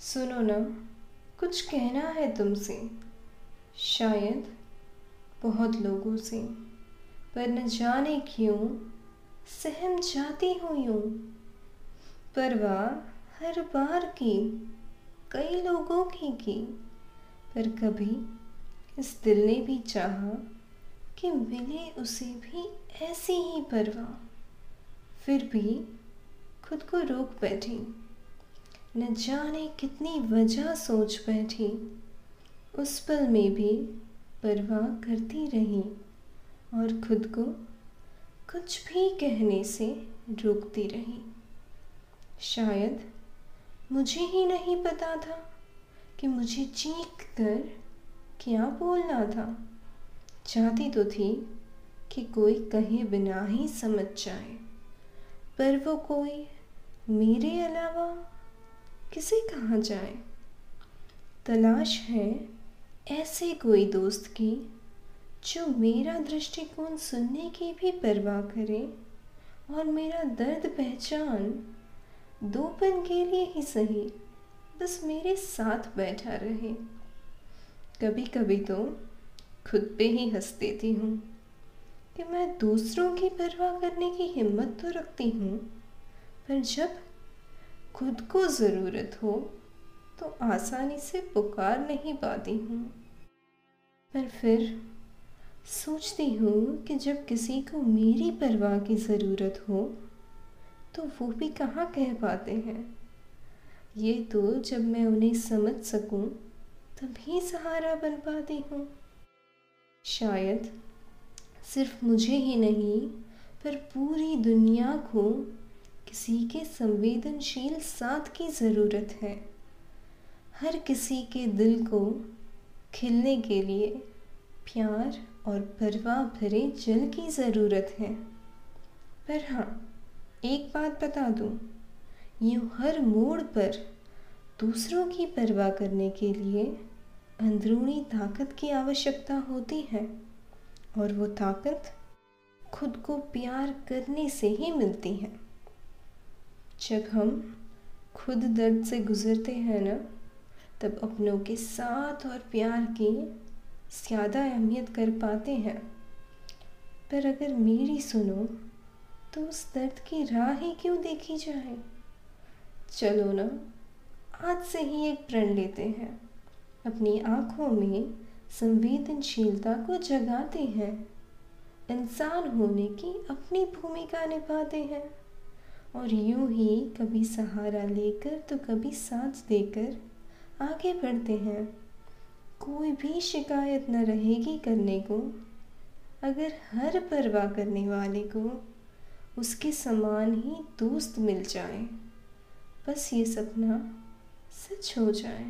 सुनो ना, कुछ कहना है तुमसे। शायद बहुत लोगों से, पर न जाने क्यों सहम जाती हूँ। यूँ परवाह हर बार की, कई लोगों की की, पर कभी इस दिल ने भी चाहा कि मिले उसे भी ऐसी ही परवाह फिर भी खुद को रोक बैठी। न जाने कितनी वजह सोच बैठी। उस पल में भी परवाह करती रही और खुद को कुछ भी कहने से रोकती रही। शायद मुझे ही नहीं पता था कि मुझे चीख कर क्या बोलना था। चाहती तो थी कि कोई कहे बिना ही समझ जाए, पर वो कोई मेरे अलावा किसे कहा जाए? तलाश है ऐसे कोई दोस्त की, जो मेरा दृष्टिकोण सुनने की भी परवाह करे और मेरा दर्द पहचान दो पल के लिए ही सही, बस मेरे साथ बैठा रहे। कभी कभी तो खुद पे ही हंस देती हूँ कि मैं दूसरों की परवाह करने की हिम्मत तो रखती हूँ, पर जब खुद को ज़रूरत हो तो आसानी से पुकार नहीं पाती हूँ। पर फिर सोचती हूँ कि जब किसी को मेरी परवाह की ज़रूरत हो तो वो भी कहाँ कह पाते हैं? ये तो जब मैं उन्हें समझ सकूँ, तभी सहारा बन पाती हूँ। शायद सिर्फ़ मुझे ही नहीं, पर पूरी दुनिया को किसी के संवेदनशील साथ की ज़रूरत है। हर किसी के दिल को खिलने के लिए प्यार और परवाह भरे जल की ज़रूरत है। पर हाँ एक बात बता दूँ, यूँ हर मोड़ पर दूसरों की परवाह करने के लिए अंदरूनी ताकत की आवश्यकता होती है और वो ताकत खुद को प्यार करने से ही मिलती है। जब हम खुद दर्द से गुज़रते हैं ना, तब अपनों के साथ और प्यार की ज़्यादा अहमियत कर पाते हैं। पर अगर मेरी सुनो तो उस दर्द की राह ही क्यों देखी जाए? चलो ना, आज से ही एक प्रण लेते हैं। अपनी आँखों में संवेदनशीलता को जगाते हैं। इंसान होने की अपनी भूमिका निभाते हैं। और यूँ ही कभी सहारा लेकर तो कभी साथ देकर आगे बढ़ते हैं। कोई भी शिकायत न रहेगी करने को। अगर हर परवाह करने वाले को उसके समान ही दोस्त मिल जाए, बस ये सपना सच हो जाए।